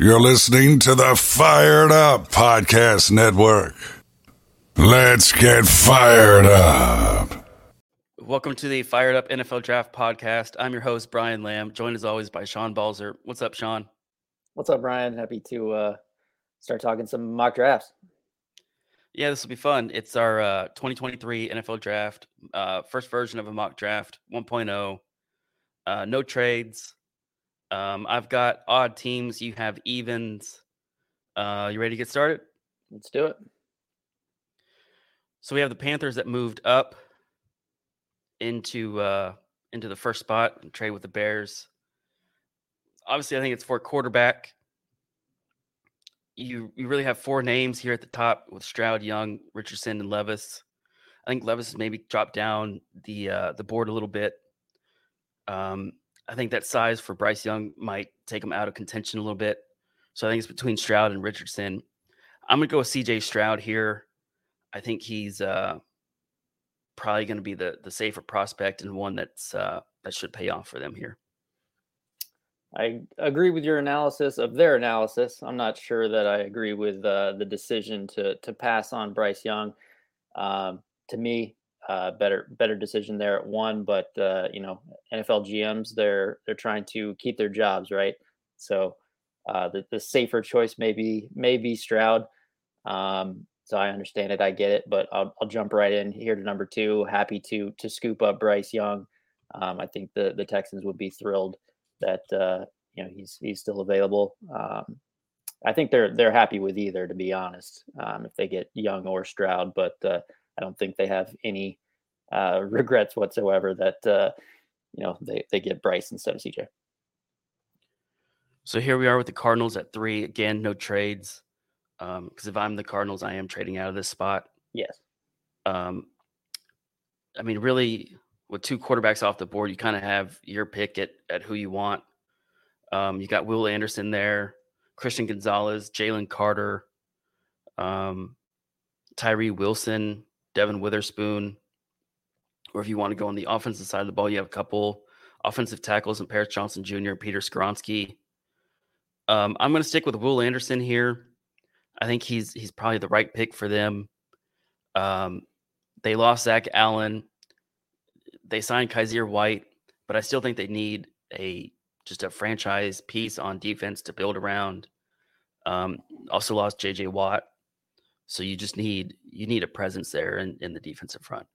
You're listening to the Fired Up Podcast Network. Let's get fired up. Welcome to the Fired Up NFL Draft Podcast. I'm your host, Brian Lamb, joined as always by Sean Balzer. What's up, Sean? What's up, Brian? Happy to uh, start talking some mock drafts. Yeah, this will be fun. It's our uh, 2023 NFL Draft, uh, first version of a mock draft 1.0. Uh, no trades. Um, I've got odd teams. You have evens. Uh, you ready to get started? Let's do it. So we have the Panthers that moved up into uh, into the first spot and trade with the Bears. Obviously, I think it's for quarterback. You you really have four names here at the top with Stroud, Young, Richardson, and Levis. I think Levis has maybe dropped down the uh, the board a little bit. Um, I think that size for Bryce Young might take him out of contention a little bit. So I think it's between Stroud and Richardson. I'm gonna go with CJ Stroud here. I think he's uh, probably going to be the the safer prospect and one that's uh, that should pay off for them here. I agree with your analysis of their analysis. I'm not sure that I agree with uh, the decision to to pass on Bryce Young. Um, to me, uh, better better decision there at one, but uh, you know NFL GMs they're they're trying to keep their jobs right. So uh, the the safer choice may be maybe Stroud. Um, so I understand it, I get it, but I'll, I'll jump right in here to number two. Happy to to scoop up Bryce Young. Um, I think the the Texans would be thrilled that uh, you know he's he's still available. Um, I think they're they're happy with either, to be honest, um, if they get Young or Stroud. But uh, I don't think they have any uh, regrets whatsoever that uh, you know they they get Bryce instead of CJ. So here we are with the Cardinals at three again, no trades. Because um, if I'm the Cardinals, I am trading out of this spot. Yes. Um, I mean, really, with two quarterbacks off the board, you kind of have your pick at at who you want. Um, you got Will Anderson there, Christian Gonzalez, Jalen Carter, um, Tyree Wilson, Devon Witherspoon. Or if you want to go on the offensive side of the ball, you have a couple offensive tackles and Paris Johnson Jr., Peter Skoronski. Um, I'm going to stick with Will Anderson here. I think he's he's probably the right pick for them. Um, they lost Zach Allen. They signed Kyzir White, but I still think they need a just a franchise piece on defense to build around. Um, also lost JJ Watt, so you just need you need a presence there in, in the defensive front.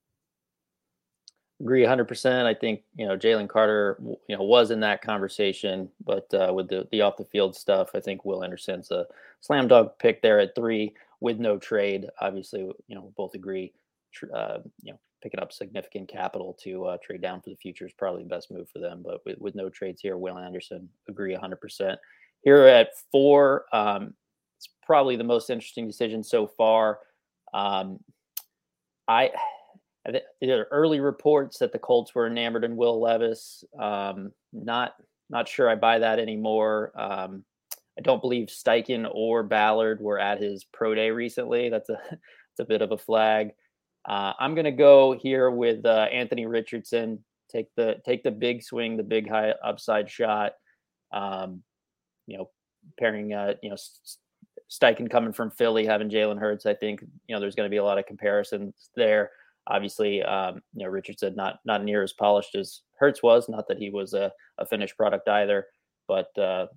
Agree 100%. I think, you know, Jalen Carter, you know, was in that conversation, but uh, with the, the off the field stuff, I think Will Anderson's a slam dunk pick there at three with no trade. Obviously, you know, both agree, uh, you know, picking up significant capital to uh, trade down for the future is probably the best move for them. But with, with no trades here, Will Anderson, agree 100%. Here at four, um, it's probably the most interesting decision so far. Um, I there are early reports that the Colts were enamored in Will Levis. Um, not not sure I buy that anymore. Um, I don't believe Steichen or Ballard were at his pro day recently. That's a that's a bit of a flag. Uh, I'm to go here with uh, Anthony Richardson. Take the take the big swing, the big high upside shot. Um, you know, pairing uh, you know Steichen coming from Philly, having Jalen Hurts. I think you know there's going to be a lot of comparisons there. Obviously, um, you know Richardson not not near as polished as Hurts was. Not that he was a, a finished product either, but uh,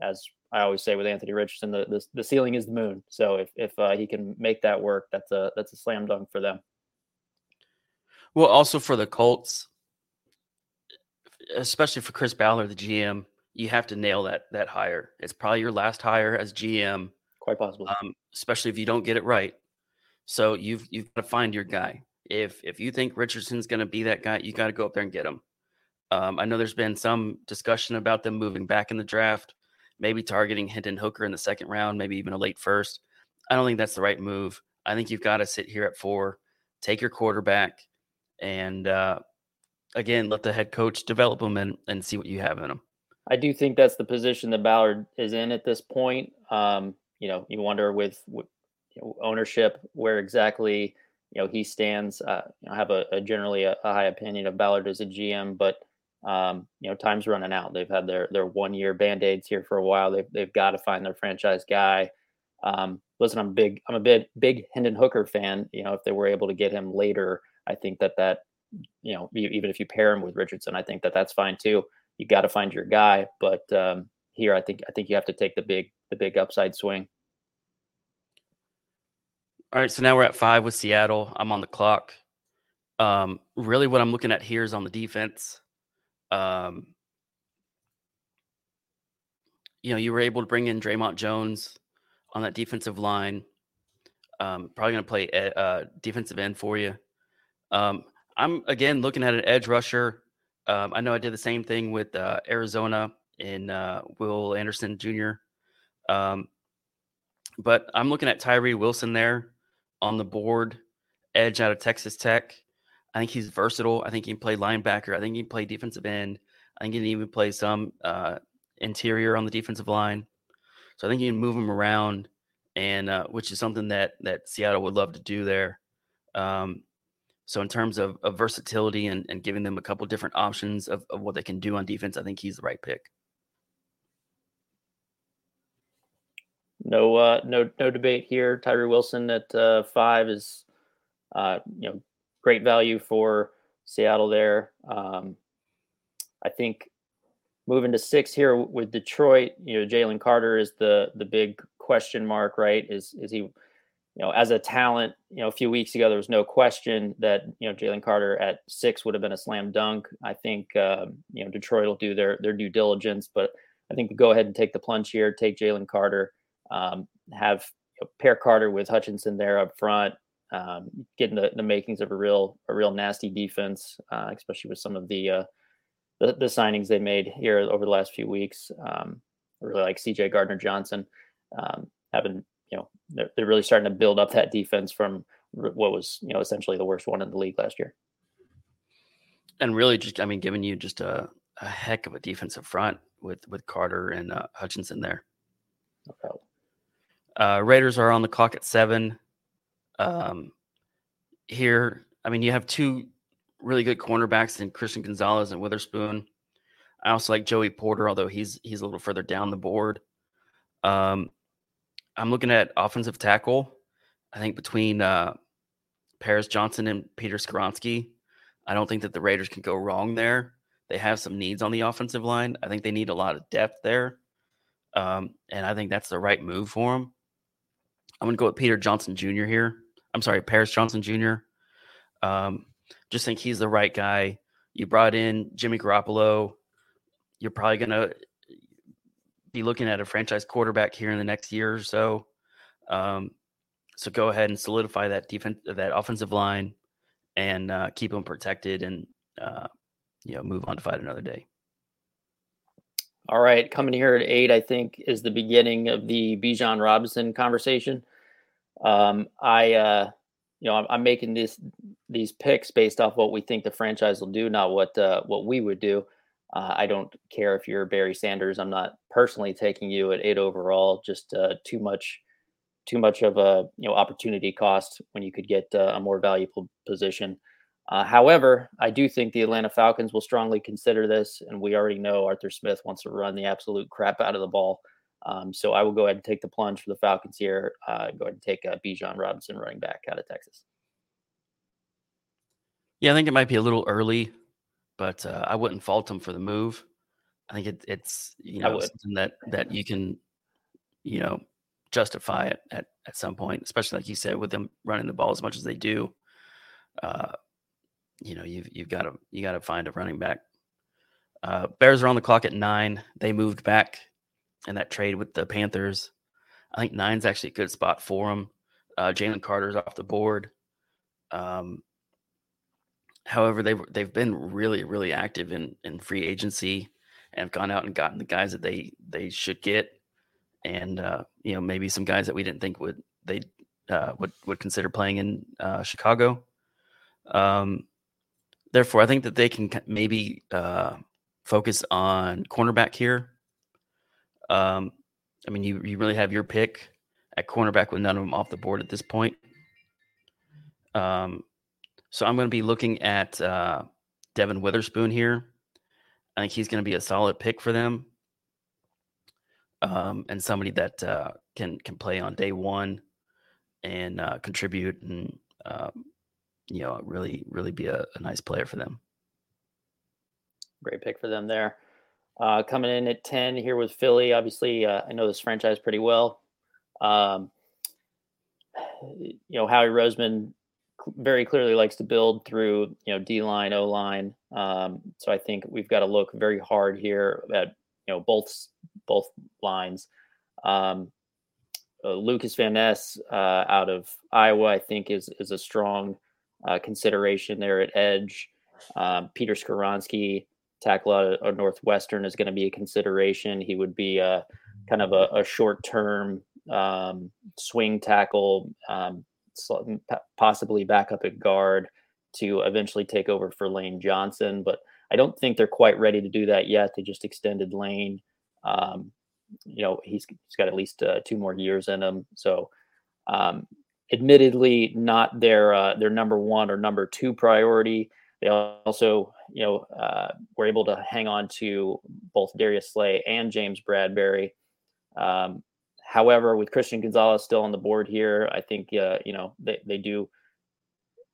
as I always say with Anthony Richardson, the, the, the ceiling is the moon. So if if uh, he can make that work, that's a that's a slam dunk for them. Well, also for the Colts, especially for Chris Ballard, the GM, you have to nail that that hire. It's probably your last hire as GM, quite possibly. Um, especially if you don't get it right. So you've you've got to find your guy if if you think Richardson's going to be that guy, you got to go up there and get him. Um, I know there's been some discussion about them moving back in the draft, maybe targeting Hendon Hooker in the second round, maybe even a late first. I don't think that's the right move. I think you've got to sit here at four, take your quarterback, and uh, again let the head coach develop them and, and see what you have in them. I do think that's the position that Ballard is in at this point. Um, you know, you wonder with, with you know, ownership where exactly you know he stands. Uh, I have a, a generally a, a, high opinion of Ballard as a GM, but um, you know, time's running out. They've had their their one year band aids here for a while. They've they've got to find their franchise guy. Um, listen, I'm big. I'm a big big Hendon Hooker fan. You know, if they were able to get him later, I think that that you know, even if you pair him with Richardson, I think that that's fine too. You got to find your guy, but um, here I think I think you have to take the big the big upside swing. All right, so now we're at five with Seattle. I'm on the clock. Um, really, what I'm looking at here is on the defense. Um, you know, you were able to bring in Dre'Mont Jones on that defensive line. Um, probably going to play a, uh, defensive end for you. Um, I'm again looking at an edge rusher. Um, I know I did the same thing with uh, Arizona in uh, Will Anderson Jr. Um, but I'm looking at Tyree Wilson there on the board, edge out of Texas Tech. I think he's versatile. I think he can play linebacker. I think he can play defensive end. I think he can even play some uh, interior on the defensive line. So I think you can move him around, and uh, which is something that that Seattle would love to do there. Um, so in terms of, of versatility and, and giving them a couple different options of, of what they can do on defense, I think he's the right pick. No, uh, no, no debate here. Tyree Wilson at uh, five is, uh, you know, great value for Seattle there. Um, I think moving to six here with Detroit, you know, Jalen Carter is the the big question mark, right? Is is he you know, as a talent, you know, a few weeks ago, there was no question that, you know, Jalen Carter at six would have been a slam dunk. I think, uh, you know, Detroit will do their, their due diligence, but I think go ahead and take the plunge here, take Jalen Carter, um, have you know, pair Carter with Hutchinson there up front, um, getting the, the makings of a real, a real nasty defense, uh, especially with some of the, uh, the, the signings they made here over the last few weeks. Um, I really like CJ Gardner Johnson, um, having you know they're, they're really starting to build up that defense from what was you know essentially the worst one in the league last year. And really, just I mean, giving you just a, a heck of a defensive front with with Carter and uh, Hutchinson there. No uh, Raiders are on the clock at seven. Um, here, I mean, you have two really good cornerbacks in Christian Gonzalez and Witherspoon. I also like Joey Porter, although he's he's a little further down the board. Um, I'm looking at offensive tackle. I think between uh, Paris Johnson and Peter Skoronski, I don't think that the Raiders can go wrong there. They have some needs on the offensive line. I think they need a lot of depth there. Um, and I think that's the right move for them. I'm going to go with Peter Johnson Jr. here. I'm sorry, Paris Johnson Jr. Um, just think he's the right guy. You brought in Jimmy Garoppolo. You're probably going to be looking at a franchise quarterback here in the next year or so. Um, so go ahead and solidify that defense, that offensive line, and uh, keep them protected, and uh, you know move on to fight another day. All right, coming here at eight, I think is the beginning of the Bijan Robinson conversation. Um, I, uh, you know, I'm, I'm, making this these picks based off what we think the franchise will do, not what uh, what we would do. Uh, I don't care if you're Barry Sanders. I'm not personally taking you at eight overall. Just uh, too much, too much of a you know opportunity cost when you could get uh, a more valuable position. Uh, however, I do think the Atlanta Falcons will strongly consider this, and we already know Arthur Smith wants to run the absolute crap out of the ball. Um, so I will go ahead and take the plunge for the Falcons here. Uh, go ahead and take uh, Bijan Robinson running back out of Texas. Yeah, I think it might be a little early but uh, I wouldn't fault him for the move. I think it, it's you know something that that you can you know justify it at at some point, especially like you said with them running the ball as much as they do. Uh, you know, you've you've got to you got to find a running back. Uh, Bears are on the clock at nine. They moved back in that trade with the Panthers. I think nine's actually a good spot for them. Uh, Jalen Carter's off the board. Um, However, they've they've been really really active in in free agency and have gone out and gotten the guys that they they should get, and uh, you know maybe some guys that we didn't think would they uh, would would consider playing in uh, Chicago. Um, therefore, I think that they can maybe uh, focus on cornerback here. Um, I mean, you you really have your pick at cornerback with none of them off the board at this point. Um, so I'm going to be looking at uh, Devon Witherspoon here. I think he's going to be a solid pick for them, um, and somebody that uh, can can play on day one and uh, contribute and um, you know really really be a, a, nice player for them. Great pick for them there. Uh, coming in at ten here with Philly. Obviously, uh, I know this franchise pretty well. Um, you know, Howie Roseman very clearly likes to build through you know D line, O line. Um, so I think we've got to look very hard here at you know both both lines. Um, uh, Lucas Van Ness uh, out of Iowa, I think, is is a strong uh, consideration there at edge. Um, Peter Skoronski, tackle out of Northwestern, is going to be a consideration. He would be a kind of a, a short term um, swing tackle, um, possibly back up at guard to eventually take over for Lane Johnson. But I don't think they're quite ready to do that yet. They just extended Lane. Um, you know, he's, he's got at least uh, two more years in him. So, um, admittedly, not their uh, their number one or number two priority. They also, you know, uh, were able to hang on to both Darius Slay and James Bradberry. Um, However, with Christian Gonzalez still on the board here, I think uh, you know they, they do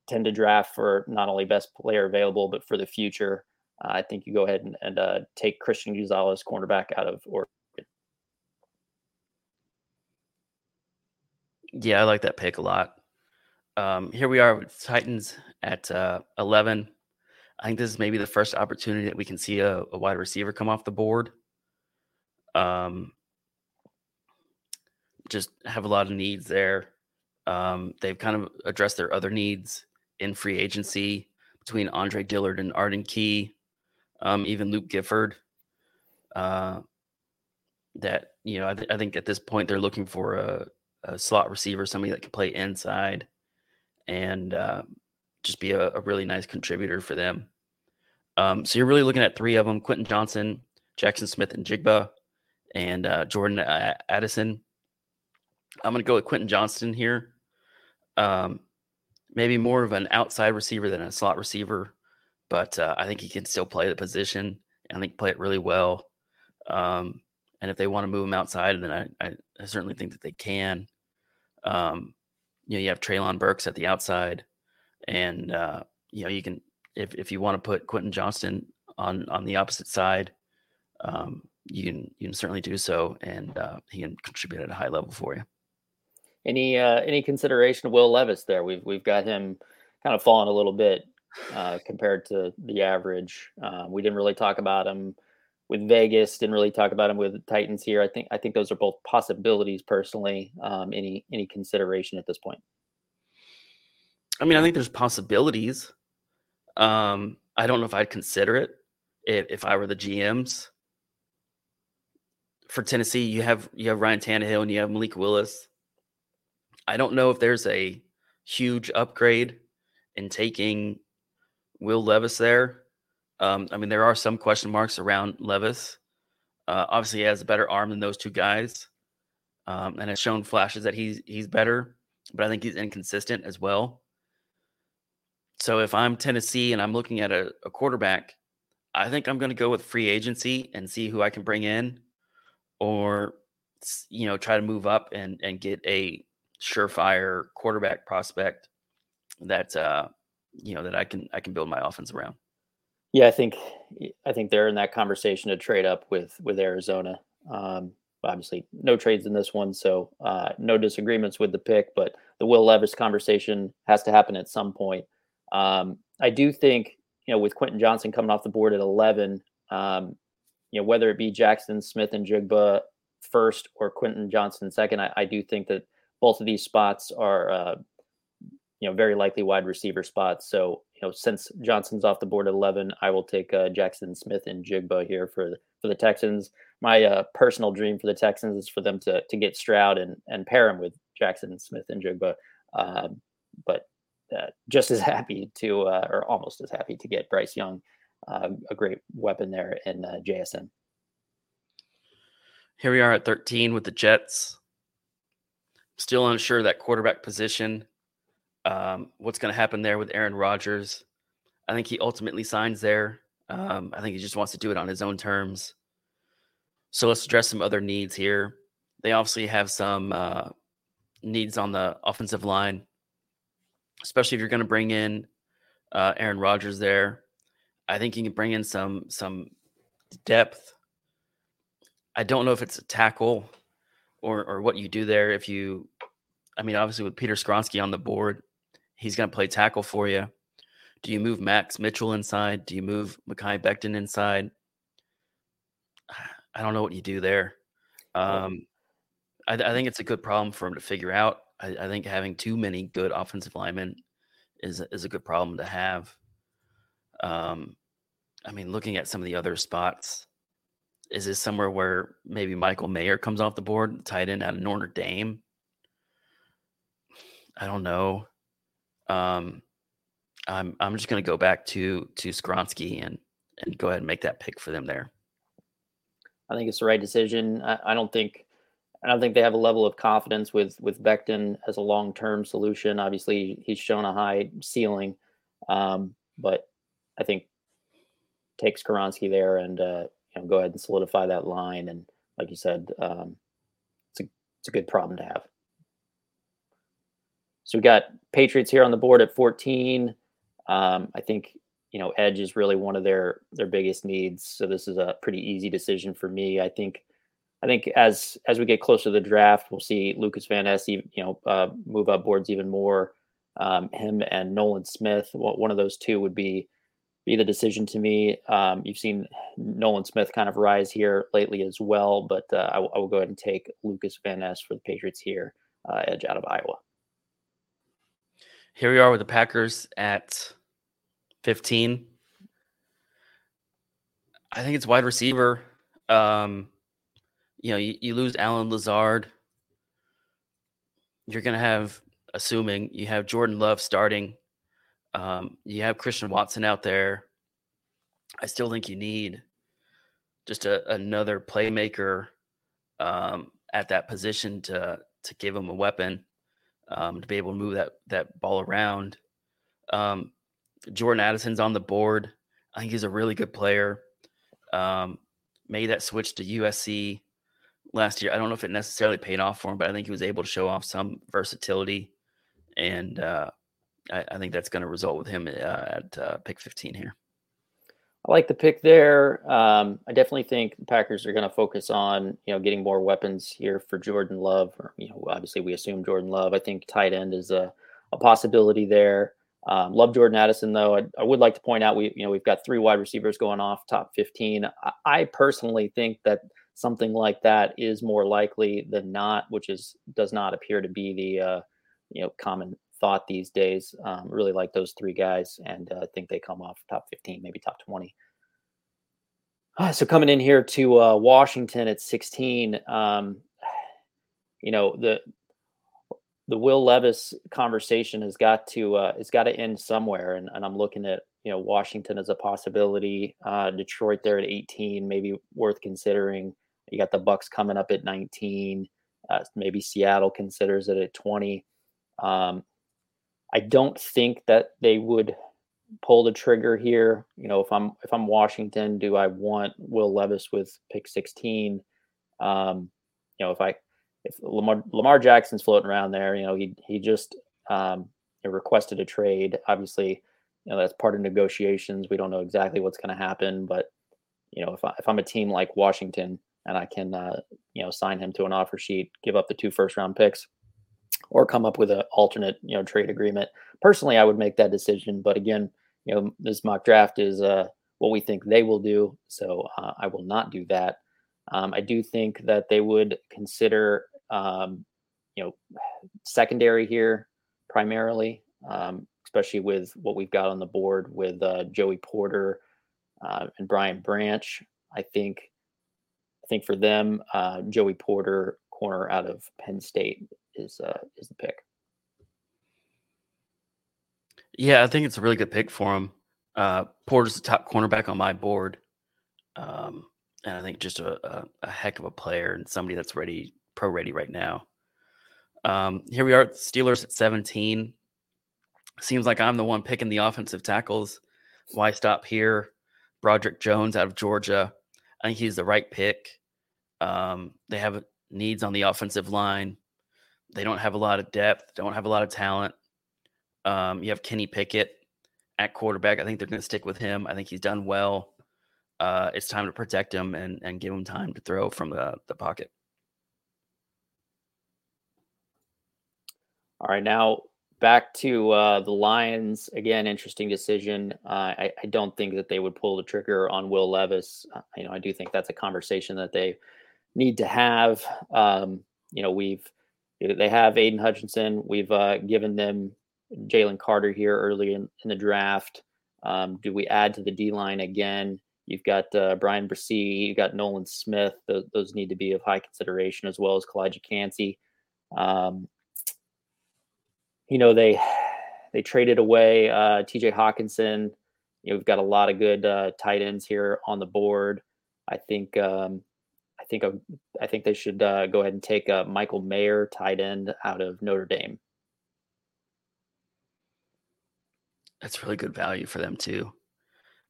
tend to draft for not only best player available but for the future. Uh, I think you go ahead and, and uh, take Christian Gonzalez, cornerback out of Yeah, I like that pick a lot. Um, here we are with Titans at uh, 11. I think this is maybe the first opportunity that we can see a, a wide receiver come off the board. Um, just have a lot of needs there. Um, they've kind of addressed their other needs in free agency between Andre Dillard and Arden Key, um, even Luke Gifford. Uh, that you know, I, th- I, think at this point they're looking for a, a, slot receiver, somebody that can play inside, and uh, just be a, a, really nice contributor for them. Um, so you're really looking at three of them: Quentin Johnston, Jaxon Smith, Njigba, and uh, Jordan Addison. I'm going to go with Quentin Johnston here. Um, maybe more of an outside receiver than a slot receiver, but uh, I think he can still play the position. And I think play it really well. Um, and if they want to move him outside, then I, I, I certainly think that they can. Um, you know, you have Treylon Burks at the outside, and uh, you know you can if if you want to put Quentin Johnston on on the opposite side, um, you can you can certainly do so, and uh, he can contribute at a high level for you. Any uh, any consideration of Will Levis there? We've we've got him kind of falling a little bit uh, compared to the average. Uh, we didn't really talk about him with Vegas. Didn't really talk about him with Titans here. I think I think those are both possibilities. Personally, um, any any consideration at this point? I mean, I think there's possibilities. Um, I don't know if I'd consider it if, if I were the GMs. For Tennessee, you have you have Ryan Tannehill and you have Malik Willis. I don't know if there's a huge upgrade in taking Will Levis there. Um, I mean, there are some question marks around Levis. Uh, obviously, he has a better arm than those two guys, um, and has shown flashes that he's he's better. But I think he's inconsistent as well. So if I'm Tennessee and I'm looking at a, a quarterback, I think I'm going to go with free agency and see who I can bring in, or you know, try to move up and and get a surefire quarterback prospect that uh, you know that I can I can build my offense around. Yeah, I think I think they're in that conversation to trade up with with Arizona. Um, obviously, no trades in this one, so uh, no disagreements with the pick. But the Will Levis conversation has to happen at some point. Um, I do think you know with Quentin Johnston coming off the board at eleven, um, you know whether it be Jaxon Smith-Njigba first or Quentin Johnston second, I, I do think that both of these spots are uh, you know very likely wide receiver spots. So you know since Johnston's off the board at 11, I will take uh, Jaxon Smith-Njigba here for the, for the Texans. My uh, personal dream for the Texans is for them to to get Stroud and and pair him with Jaxon Smith-Njigba. Um, but uh, just as happy to, uh, or almost as happy to get Bryce Young, uh, a great weapon there in uh, JSN. Here we are at 13 with the Jets. Still unsure that quarterback position. Um, what's going to happen there with Aaron Rodgers? I think he ultimately signs there. Um, I think he just wants to do it on his own terms. So let's address some other needs here. They obviously have some uh, needs on the offensive line, especially if you're going to bring in uh, Aaron Rodgers there. I think you can bring in some some depth. I don't know if it's a tackle or or what you do there. If you, I mean, obviously with Peter Skoronski on the board, he's going to play tackle for you. Do you move Max Mitchell inside? Do you move Mekhi Becton inside? I don't know what you do there. Um, I, I, think it's a good problem for him to figure out. I, I, think having too many good offensive linemen is is a good problem to have. Um, I mean, looking at some of the other spots, is this somewhere where maybe Michael Mayer comes off the board, tight end out of Notre Dame? I don't know. Um, I'm I'm just going to go back to to Skoronski and and go ahead and make that pick for them there. I think it's the right decision. I, I don't think I don't think they have a level of confidence with with Becton as a long term solution. Obviously, he's shown a high ceiling, um, but I think take Skoronski there and uh, you know go ahead and solidify that line. And like you said, um, it's a it's a good problem to have. So we got Patriots here on the board at 14. Um, I think you know edge is really one of their their biggest needs. So this is a pretty easy decision for me. I think I think as as we get closer to the draft, we'll see Lucas Van Ness, you know, uh, move up boards even more. Um, him and Nolan Smith, one of those two would be be the decision to me. Um, you've seen Nolan Smith kind of rise here lately as well, but uh, I, w- I will go ahead and take Lucas Van Ness for the Patriots here, uh, edge out of Iowa. Here we are with the Packers at 15. I think it's wide receiver. Um, you know, you, you lose Allen Lazard. You're going to have, assuming you have Jordan Love starting, um, you have Christian Watson out there. I still think you need just a, another playmaker um, at that position to to give him a weapon um, to be able to move that that ball around. Um, Jordan Addison's on the board. I think he's a really good player. Um, made that switch to USC last year. I don't know if it necessarily paid off for him, but I think he was able to show off some versatility, and uh, I, I, think that's going to result with him uh, at uh, pick 15 here. I like the pick there. Um, I definitely think the Packers are going to focus on you know getting more weapons here for Jordan Love. Or, you know, obviously we assume Jordan Love. I think tight end is a, a possibility there. Um, love Jordan Addison though. I, I, would like to point out we you know we've got three wide receivers going off top 15. I, I personally think that something like that is more likely than not, which is does not appear to be the uh, you know common thought these days. Um, really like those three guys, and uh, I think they come off top 15, maybe top 20. Uh, so coming in here to uh, Washington at 16, um, you know the the Will Levis conversation has got to uh, has got to end somewhere, and, and I'm looking at you know Washington as a possibility. Uh, Detroit there at 18, maybe worth considering. You got the Bucks coming up at 19. Uh, maybe Seattle considers it at 20. Um, I don't think that they would pull the trigger here. You know, if I'm if I'm Washington, do I want Will Levis with pick 16? Um, you know, if I if Lamar Lamar Jackson's floating around there, you know, he he just um, requested a trade. Obviously, you know that's part of negotiations. We don't know exactly what's going to happen, but you know, if I, if I'm a team like Washington, and I can, uh, you know, sign him to an offer sheet, give up the two first round picks, or come up with an alternate, you know, trade agreement. Personally, I would make that decision, but again, you know, this mock draft is uh, what we think they will do, so uh, I will not do that. Um, I do think that they would consider, um, you know, secondary here primarily, um, especially with what we've got on the board with uh, Joey Porter uh, and Brian Branch. I think I think for them, uh, Joey Porter, corner out of Penn State, is uh, is the pick. Yeah, I think it's a really good pick for him. Uh, Porter's the top cornerback on my board, um, and I think just a, a, a, heck of a player and somebody that's ready, pro ready right now. Um, here we are, at Steelers at 17. Seems like I'm the one picking the offensive tackles. Why stop here? Broderick Jones out of Georgia. I think he's the right pick. Um, they have needs on the offensive line. They don't have a lot of depth, don't have a lot of talent. Um, you have Kenny Pickett at quarterback. I think they're going to stick with him. I think he's done well. Uh, it's time to protect him and, and give him time to throw from the, the pocket. All right, now back to uh, the Lions. Again, interesting decision. Uh, I, I, don't think that they would pull the trigger on Will Levis. Uh, you know, I do think that's a conversation that they need to have. Um, you know, we've they have Aidan Hutchinson. We've uh, given them Jalen Carter here early in, in the draft. Um, do we add to the D line again? You've got uh, Bryan Bresee, you've got Nolan Smith. Those, those, need to be of high consideration as well as Calijah Kancey. Um, you know they they traded away uh, T.J. Hockenson. You know, we've got a lot of good uh, tight ends here on the board. I think um, think I think they should uh, go ahead and take uh, Michael Mayer, tight end out of Notre Dame. That's really good value for them too.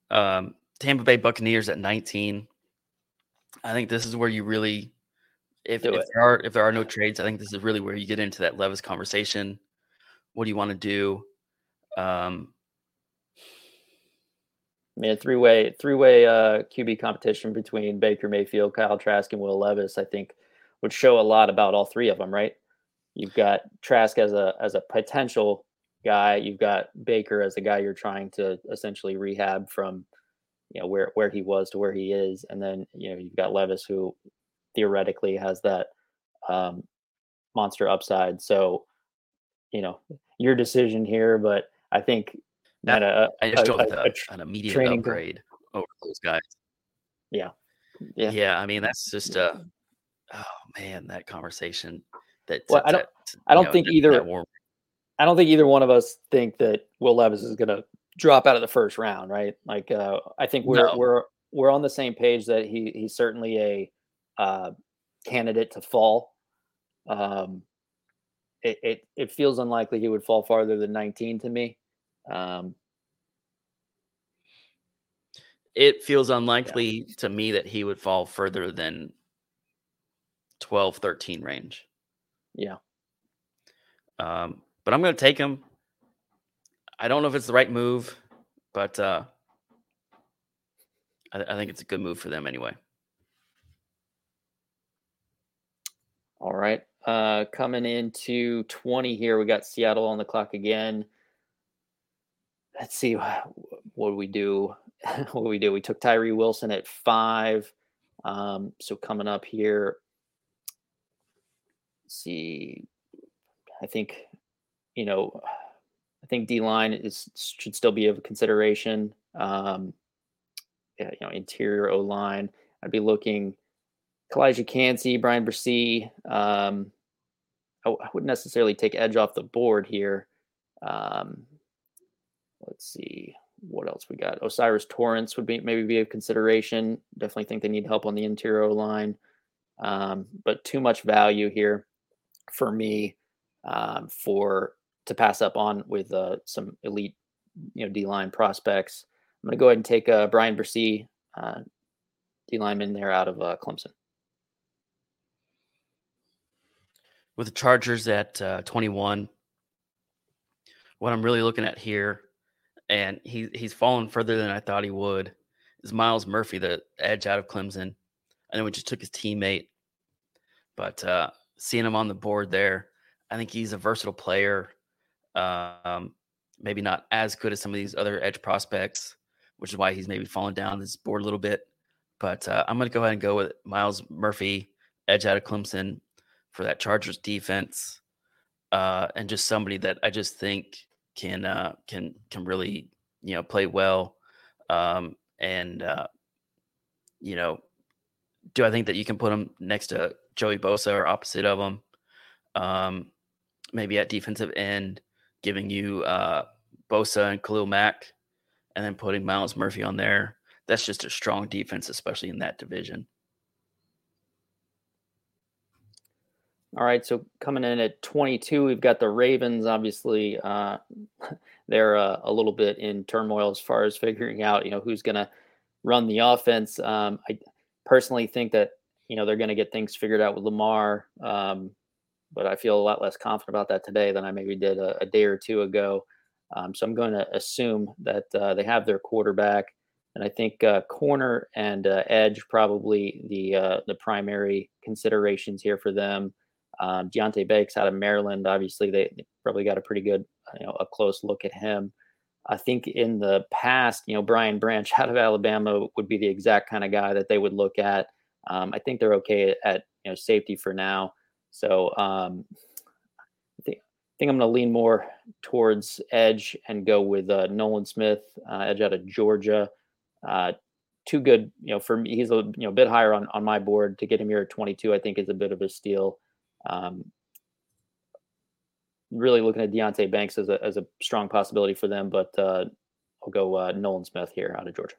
Um, Tampa Bay Buccaneers at 19. I think this is where you really, if, if there are if there are no trades, I think this is really where you get into that Levis conversation. What do you want to do? Um, I mean, a three way three way uh, QB competition between Baker Mayfield, Kyle Trask, and Will Levis, I think, would show a lot about all three of them, right? You've got Trask as a as a potential guy. You've got Baker as a guy you're trying to essentially rehab from you know where where he was to where he is, and then you know you've got Levis who theoretically has that um, monster upside. So you know your decision here, but I think that a, I just a, a, a, an immediate upgrade over those guys. Yeah, yeah, yeah. I mean that's just a oh man that conversation that well, I don't I don't know, think that, either. That I don't think either one of us think that Will Levis is going to drop out of the first round, right? Like, uh, I think we're no. we're we're on the same page that he he's certainly a uh, candidate to fall. Um, it, it it feels unlikely he would fall farther than 19 to me. Um, it feels unlikely yeah. to me that he would fall further than 12 13 range yeah um, but i'm going to take him I don't know if it's the right move, but uh, I, I think it's a good move for them anyway. All right. Uh, coming into 20 here, we got Seattle on the clock again. Let's see what we do. what we do? We took Tyree Wilson at five. Um, so coming up here, see, I think, you know, I think D line is should still be of consideration. Um, yeah, you know, interior O line. I'd be looking Calijah Kancey, Bryan Bresee. Um, I, I, wouldn't necessarily take edge off the board here. Um, let's see what else we got. O'Cyrus Torrence would be maybe be a consideration. Definitely think they need help on the interior line, um, but too much value here for me um, for to pass up on with uh, some elite, you know, D line prospects. I'm going to go ahead and take uh, Bryan Bresee, uh, D lineman there out of uh, Clemson. With the Chargers at uh, 21, what I'm really looking at here, and he he's fallen further than I thought he would, is Myles Murphy, the edge out of Clemson. I know we just took his teammate, but uh, seeing him on the board there, I think he's a versatile player. Um, maybe not as good as some of these other edge prospects, which is why he's maybe fallen down this board a little bit. But uh, I'm going to go ahead and go with Myles Murphy, edge out of Clemson, for that Chargers defense, uh, and just somebody that I just think can uh, can can really you know play well, um, and uh, you know, do I think that you can put him next to Joey Bosa or opposite of him? Um, maybe at defensive end giving you uh, Bosa and Khalil Mack, and then putting Myles Murphy on there. That's just a strong defense, especially in that division. All right, so coming in at 22, we've got the Ravens. Obviously, uh, they're uh, a little bit in turmoil as far as figuring out, you know, who's going to run the offense. Um, I personally think that you know they're going to get things figured out with Lamar, um, but I feel a lot less confident about that today than I maybe did a, a day or two ago. Um, so I'm going to assume that uh, they have their quarterback, and I think uh, corner and uh, edge probably the uh, the primary considerations here for them. Um, Deonte Banks out of Maryland, obviously they, they probably got a pretty good, you know, a close look at him. I think in the past, you know, Brian Branch out of Alabama would be the exact kind of guy that they would look at. Um, I think they're okay at you know safety for now. So um, I think I think I'm going to lean more towards edge and go with uh, Nolan Smith, uh, edge out of Georgia. Uh, too good, you know, for me. He's a you know bit higher on on my board to get him here at 22. I think is a bit of a steal. Um, really looking at Deonte Banks as a as a strong possibility for them, but uh, I'll go uh, Nolan Smith here out of Georgia.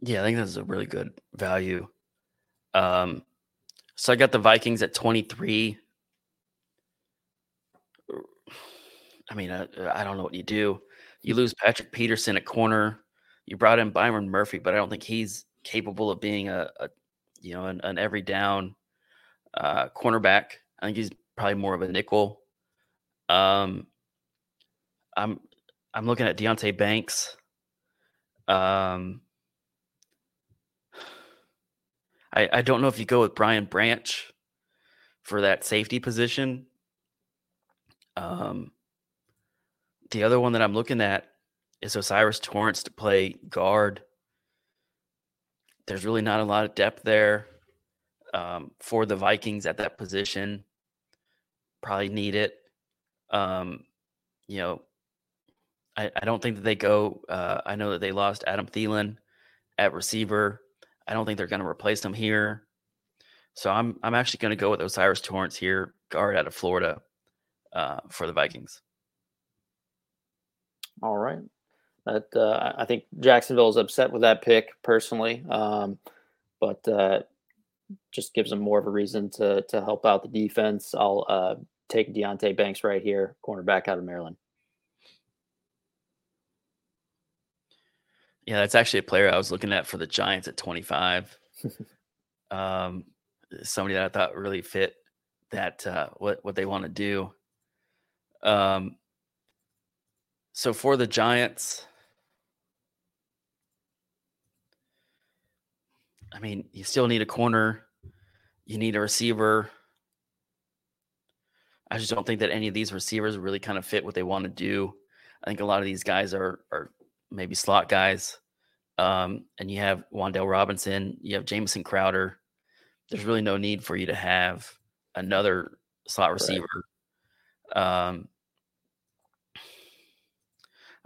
Yeah, I think that's a really good value. Um, so I got the Vikings at 23. I mean, I, I don't know what you do. You lose Patrick Peterson at corner. You brought in Byron Murphy, but I don't think he's capable of being a, a you know, an, an every down uh, cornerback. I think he's probably more of a nickel. Um, I'm I'm looking at Deonte Banks. Um, I I don't know if you go with Brian Branch for that safety position. Um, the other one that I'm looking at is O'Cyrus Torrence to play guard. There's really not a lot of depth there um, for the Vikings at that position. Probably need it. Um, you know, I, I, don't think that they go. Uh, I know that they lost Adam Thielen at receiver. I don't think they're going to replace him here. So I'm I'm actually going to go with O'Cyrus Torrence here, guard out of Florida, uh, for the Vikings. All right. That uh, I think Jacksonville is upset with that pick personally, um, but uh, just gives them more of a reason to to help out the defense. I'll uh, take Deonte Banks right here, cornerback out of Maryland. Yeah, that's actually a player I was looking at for the Giants at 25. um, somebody that I thought really fit that uh, what what they want to do. Um, so for the Giants, I mean, you still need a corner, you need a receiver. I just don't think that any of these receivers really kind of fit what they want to do. I think a lot of these guys are are maybe slot guys. Um, and you have Wan'Dale Robinson, you have Jamison Crowder. There's really no need for you to have another slot receiver. Right. Um,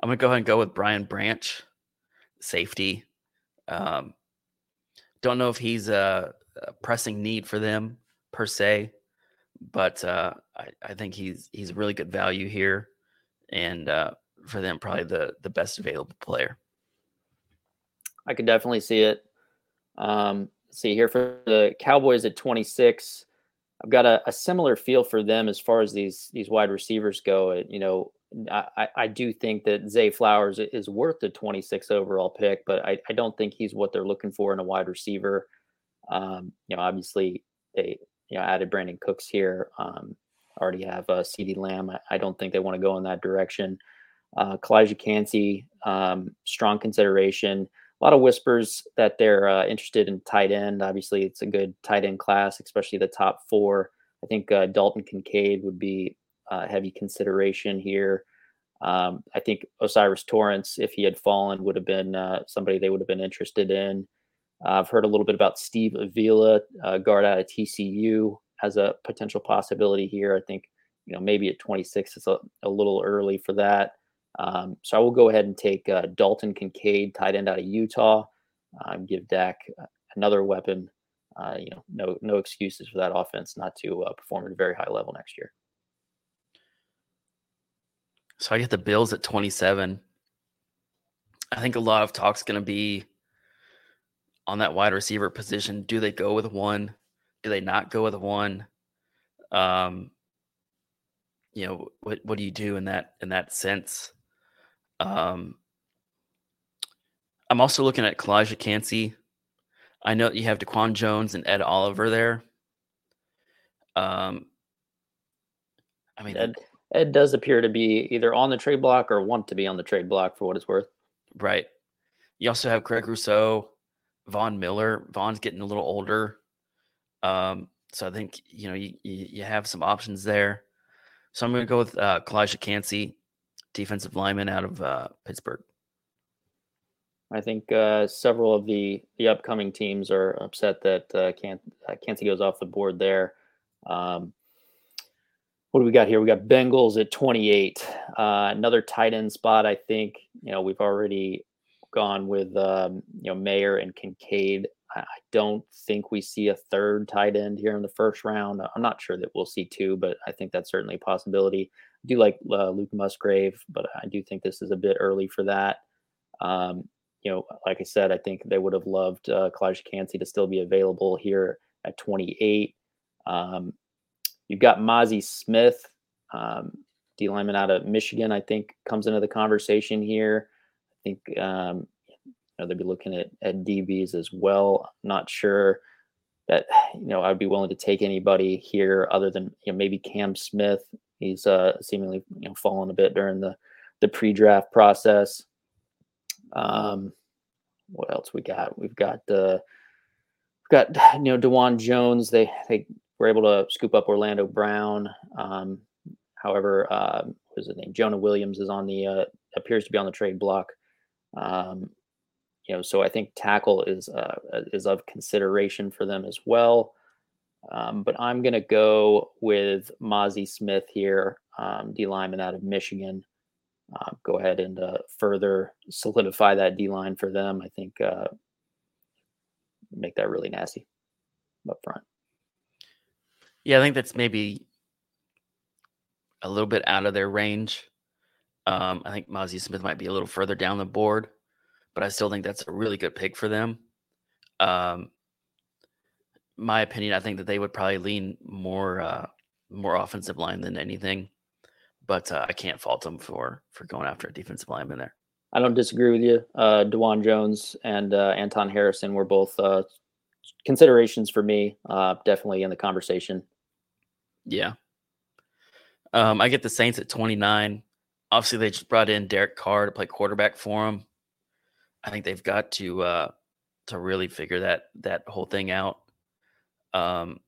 I'm gonna go ahead and go with Brian Branch, safety. Um, don't know if he's a, a, pressing need for them per se, but uh, I, I, think he's he's a really good value here, and uh, for them probably the the best available player. I could definitely see it. Um, see here for the Cowboys at 26. I've got a, a, similar feel for them as far as these these wide receivers go. You know, I, I do think that Zay Flowers is worth the 26 overall pick, but I, I don't think he's what they're looking for in a wide receiver. Um, you know, obviously they you know added Brandin Cooks here. Um, already have uh, CeeDee Lamb. I, I, don't think they want to go in that direction. Uh, Calijah Kancey, um, strong consideration. A lot of whispers that they're uh, interested in tight end. Obviously, it's a good tight end class, especially the top four. I think uh, Dalton Kincaid would be uh, heavy consideration here. Um, I think O'Cyrus Torrence, if he had fallen, would have been uh, somebody they would have been interested in. Uh, I've heard a little bit about Steve Avila, uh, guard out of TCU, as a potential possibility here. I think you know maybe at 26 it's a, a little early for that. Um, so I will go ahead and take uh, Dalton Kincaid, tight end out of Utah. Um, give Dak another weapon. Uh, you know, no no excuses for that offense not to perform at a very high level next year. So I get the Bills at 27. I think a lot of talk's going to be on that wide receiver position. Do they go with one? Do they not go with one? Um, you know, what what do you do in that in that sense? Um, I'm also looking at Calijah Kancey. I know you have Daquan Jones and Ed Oliver there. Um, I mean, Ed, Ed does appear to be either on the trade block or want to be on the trade block for what it's worth. right. You also have Greg Rousseau, Von Miller. Von's getting a little older. Um, so I think, you know, you, you, you have some options there. So I'm going to go with uh, Calijah Kancey, defensive lineman out of uh, Pittsburgh. I think uh, several of the the upcoming teams are upset that uh, Can uh, Kancey goes off the board there. Um, what do we got here? We got Bengals at 28. Uh, another tight end spot. I think you know we've already gone with um, you know Mayer and Kincaid. I, don't think we see a third tight end here in the first round. I'm not sure that we'll see two, but I think that's certainly a possibility. I do like uh, Luke Musgrave, but I do think this is a bit early for that. Um, you know, like I said, I think they would have loved uh, Kancey to still be available here at 28. Um, you've got Mazi Smith, um, D lineman out of Michigan, I think comes into the conversation here. I think um, you know, they'd be looking at, at DBs as well. Not sure that you know I'd be willing to take anybody here other than you know maybe Cam Smith. He's uh, seemingly you know fallen a bit during the the pre-draft process. Um, what else we got? We've got uh, got you know Dawand Jones. They they were able to scoop up Orlando Brown. Um, however, uh, what is his name? Jonah Williams is on the uh, appears to be on the trade block. Um, you know, so I think tackle is uh, is of consideration for them as well. Um, but I'm going to go with Mazi Smith here, um, D lineman out of Michigan uh, go ahead and uh, further solidify that D line for them. I think uh, make that really nasty up front. Yeah, I think that's maybe a little bit out of their range. Um, I think Mazi Smith might be a little further down the board, but I still think that's a really good pick for them. Um, my opinion, I think that they would probably lean more uh, more offensive line than anything but uh, I can't fault them for for going after a defensive lineman there. I don't disagree with you. Uh, Dawand Jones and uh, Anton Harrison were both uh, considerations for me. Uh, definitely in the conversation. Yeah. Um, I get the Saints at 29. Obviously, they just brought in Derek Carr to play quarterback for them. I think they've got to uh, to really figure that that whole thing out. Um,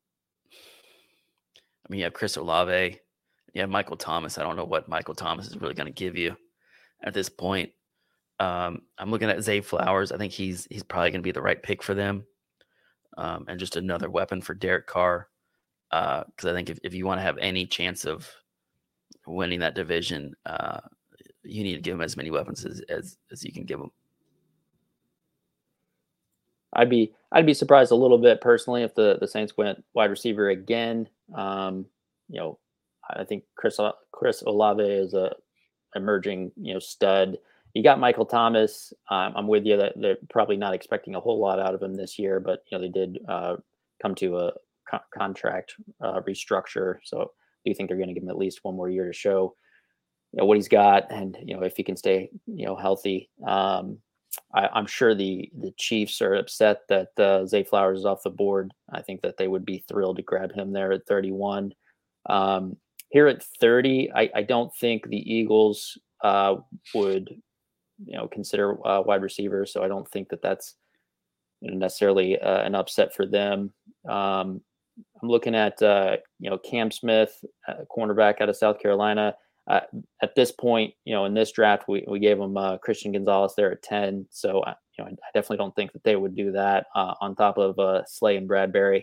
I mean, you have Chris Olave yeah, Michael Thomas. I don't know what Michael Thomas is really going to give you at this point. Um, I'm looking at Zay Flowers. I think he's he's probably going to be the right pick for them, um, and just another weapon for Derek Carr. Because uh, I think if, if you want to have any chance of winning that division, uh, you need to give them as many weapons as, as as you can give them. I'd be I'd be surprised a little bit personally if the the Saints went wide receiver again. Um, you know, I think Chris Chris Olave is a emerging you know stud. You got Michael Thomas. Um, I'm with you that they're probably not expecting a whole lot out of him this year, but you know they did uh, come to a co- contract uh, restructure, so do you think they're going to give him at least one more year to show you know what he's got, and you know if he can stay you know healthy. Um, I, am sure the the Chiefs are upset that uh, Zay Flowers is off the board. I think that they would be thrilled to grab him there at 31. Um, here at 30, I, I don't think the Eagles uh, would, you know, consider uh, wide receiver. So I don't think that that's necessarily uh, an upset for them. Um, I'm looking at, uh, you know, Cam Smith, cornerback out of South Carolina. Uh, at this point, you know, in this draft, we, we gave him uh, Christian Gonzalez there at 10. So, I, you know, I definitely don't think that they would do that on top of Slay and Bradberry.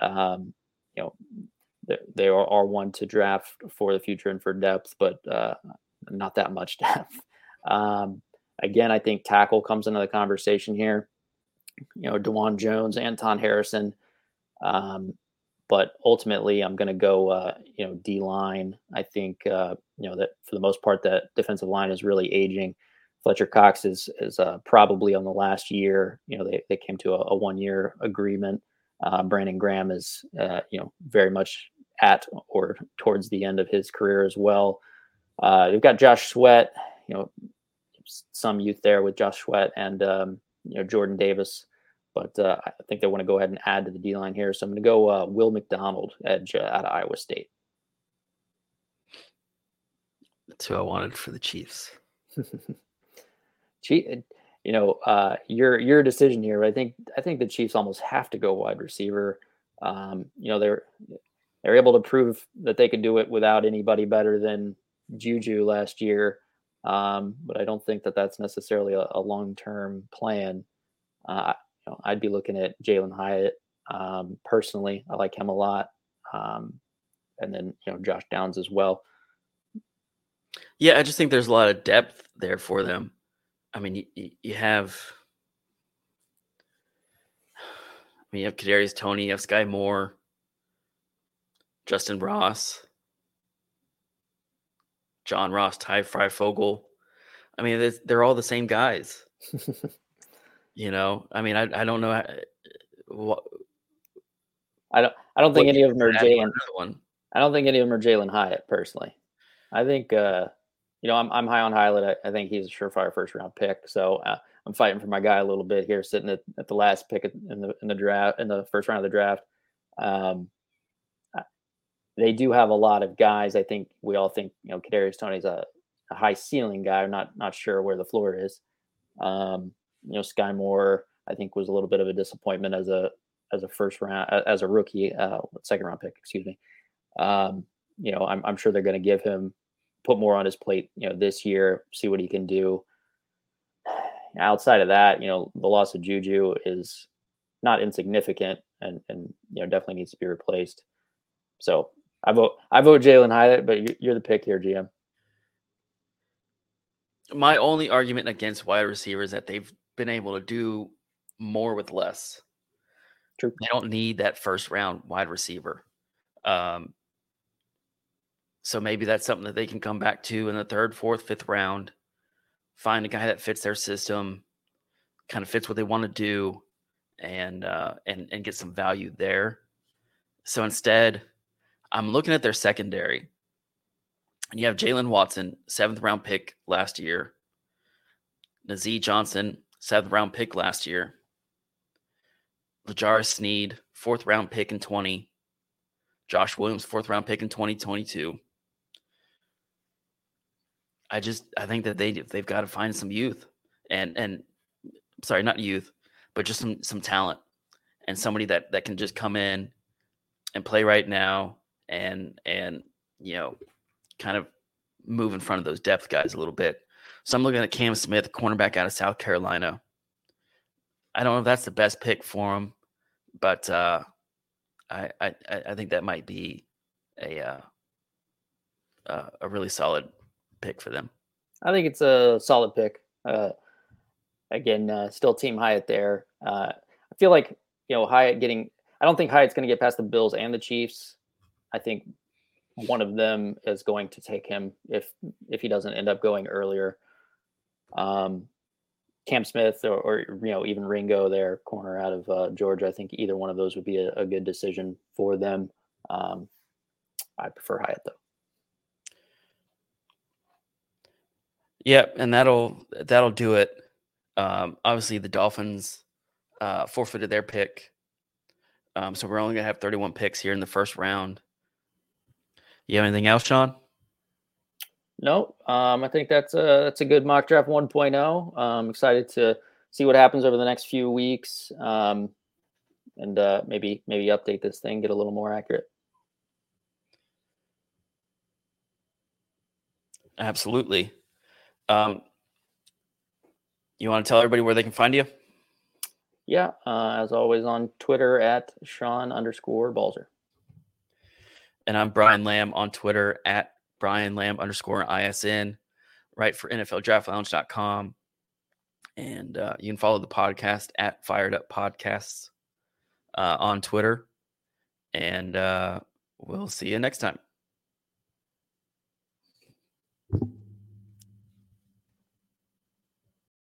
Um, you know, they are, are one to draft for the future and for depth, but uh, not that much depth. Um, again, I think tackle comes into the conversation here. You know, Dawand Jones, Anton Harrison. Um, but ultimately, I'm going to go, uh, you know, D line. I think, uh, you know, that for the most part, that defensive line is really aging. Fletcher Cox is is uh, probably on the last year. You know, they, they came to a, a one year agreement. Uh, Brandon Graham is, uh, you know, very much at or towards the end of his career as well. Uh, they've got Josh Sweat, you know, some youth there with Josh Sweat and um, you know Jordan Davis, but uh, I think they want to go ahead and add to the D line here. So I'm going to go uh, Will McDonald, edge uh, out of Iowa State. That's who I wanted for the Chiefs. Chief, you know, uh, your your decision here. But I think I think the Chiefs almost have to go wide receiver. Um, you know, they're they're able to prove that they could do it without anybody better than Juju last year. Um, but I don't think that that's necessarily a, a long-term plan. Uh, you know, I'd be looking at Jalin Hyatt um, personally. I like him a lot, um, and then you know Josh Downs as well. Yeah, I just think there's a lot of depth there for them. I mean, you, you have, I mean, you have Kadarius Toney, you have Skyy Moore, Justyn Ross, John Ross, Ty Fryfogle. I mean, they're all the same guys. you know, I mean, I, I don't know how, what. I don't. I don't think any of them are Jalin. One. I don't think any of them are Jalin Hyatt personally. I think uh, you know I'm I'm high on Hyatt. I, I think he's a surefire first round pick. So uh, I'm fighting for my guy a little bit here, sitting at, at the last pick in the in the draft in the first round of the draft. Um, they do have a lot of guys. I think we all think you know Kadarius Toney's a, a high ceiling guy. I'm not not sure where the floor is. Um, you know, Skyy Moore I think was a little bit of a disappointment as a as a first round as a rookie, uh, second round pick, excuse me. Um, you know, I'm I'm sure they're going to give him put more on his plate. You know, this year, see what he can do. Outside of that, you know, the loss of Juju is not insignificant, and and you know definitely needs to be replaced. So I vote I vote Jalin Hyatt, but you're the pick here, GM. My only argument against wide receivers that they've been able to do more with less. True. They don't need that first round wide receiver. Um, so maybe that's something that they can come back to in the third, fourth, fifth round. Find a guy that fits their system, kind of fits what they want to do, and uh, and and get some value there. So instead, I'm looking at their secondary. And you have Jaylen Watson, seventh round pick last year. Nazeeh Johnson, seventh round pick last year. L'Jarius Sneed, fourth round pick in 20. Josh Williams, fourth round pick in 2022. I just I think that they they've got to find some youth and and sorry, not youth, but just some some talent and somebody that that can just come in and play right now and and you know kind of move in front of those depth guys a little bit. So I'm looking at Cam Smith, cornerback out of South Carolina. I don't know if that's the best pick for him, but uh, I, I I think that might be a uh, uh, a really solid pick for them. I think it's a solid pick. Uh, again, uh, still Team Hyatt there. Uh, I feel like you know Hyatt getting. I don't think Hyatt's going to get past the Bills and the Chiefs. I think one of them is going to take him if if he doesn't end up going earlier. Um, Cam Smith or, or you know even Ringo, their corner out of uh, Georgia. I think either one of those would be a, a good decision for them. Um, I prefer Hyatt though. Yep, and that'll that'll do it. Um, obviously, the Dolphins uh, forfeited their pick, um, so we're only gonna have 31 picks here in the first round. You have anything else, Sean? No, um, I think that's a that's a good mock draft 1.0. I'm excited to see what happens over the next few weeks, um, and uh, maybe maybe update this thing, get a little more accurate. Absolutely. Um, you want to tell everybody where they can find you? Yeah, uh, as always on Twitter at Sean underscore Balzer. And I'm Brian Lamb on Twitter at Brian Lamb underscore ISN, right for NFLDraftLounge.com. And uh, you can follow the podcast at Fired Up Podcasts uh, on Twitter. And uh, we'll see you next time.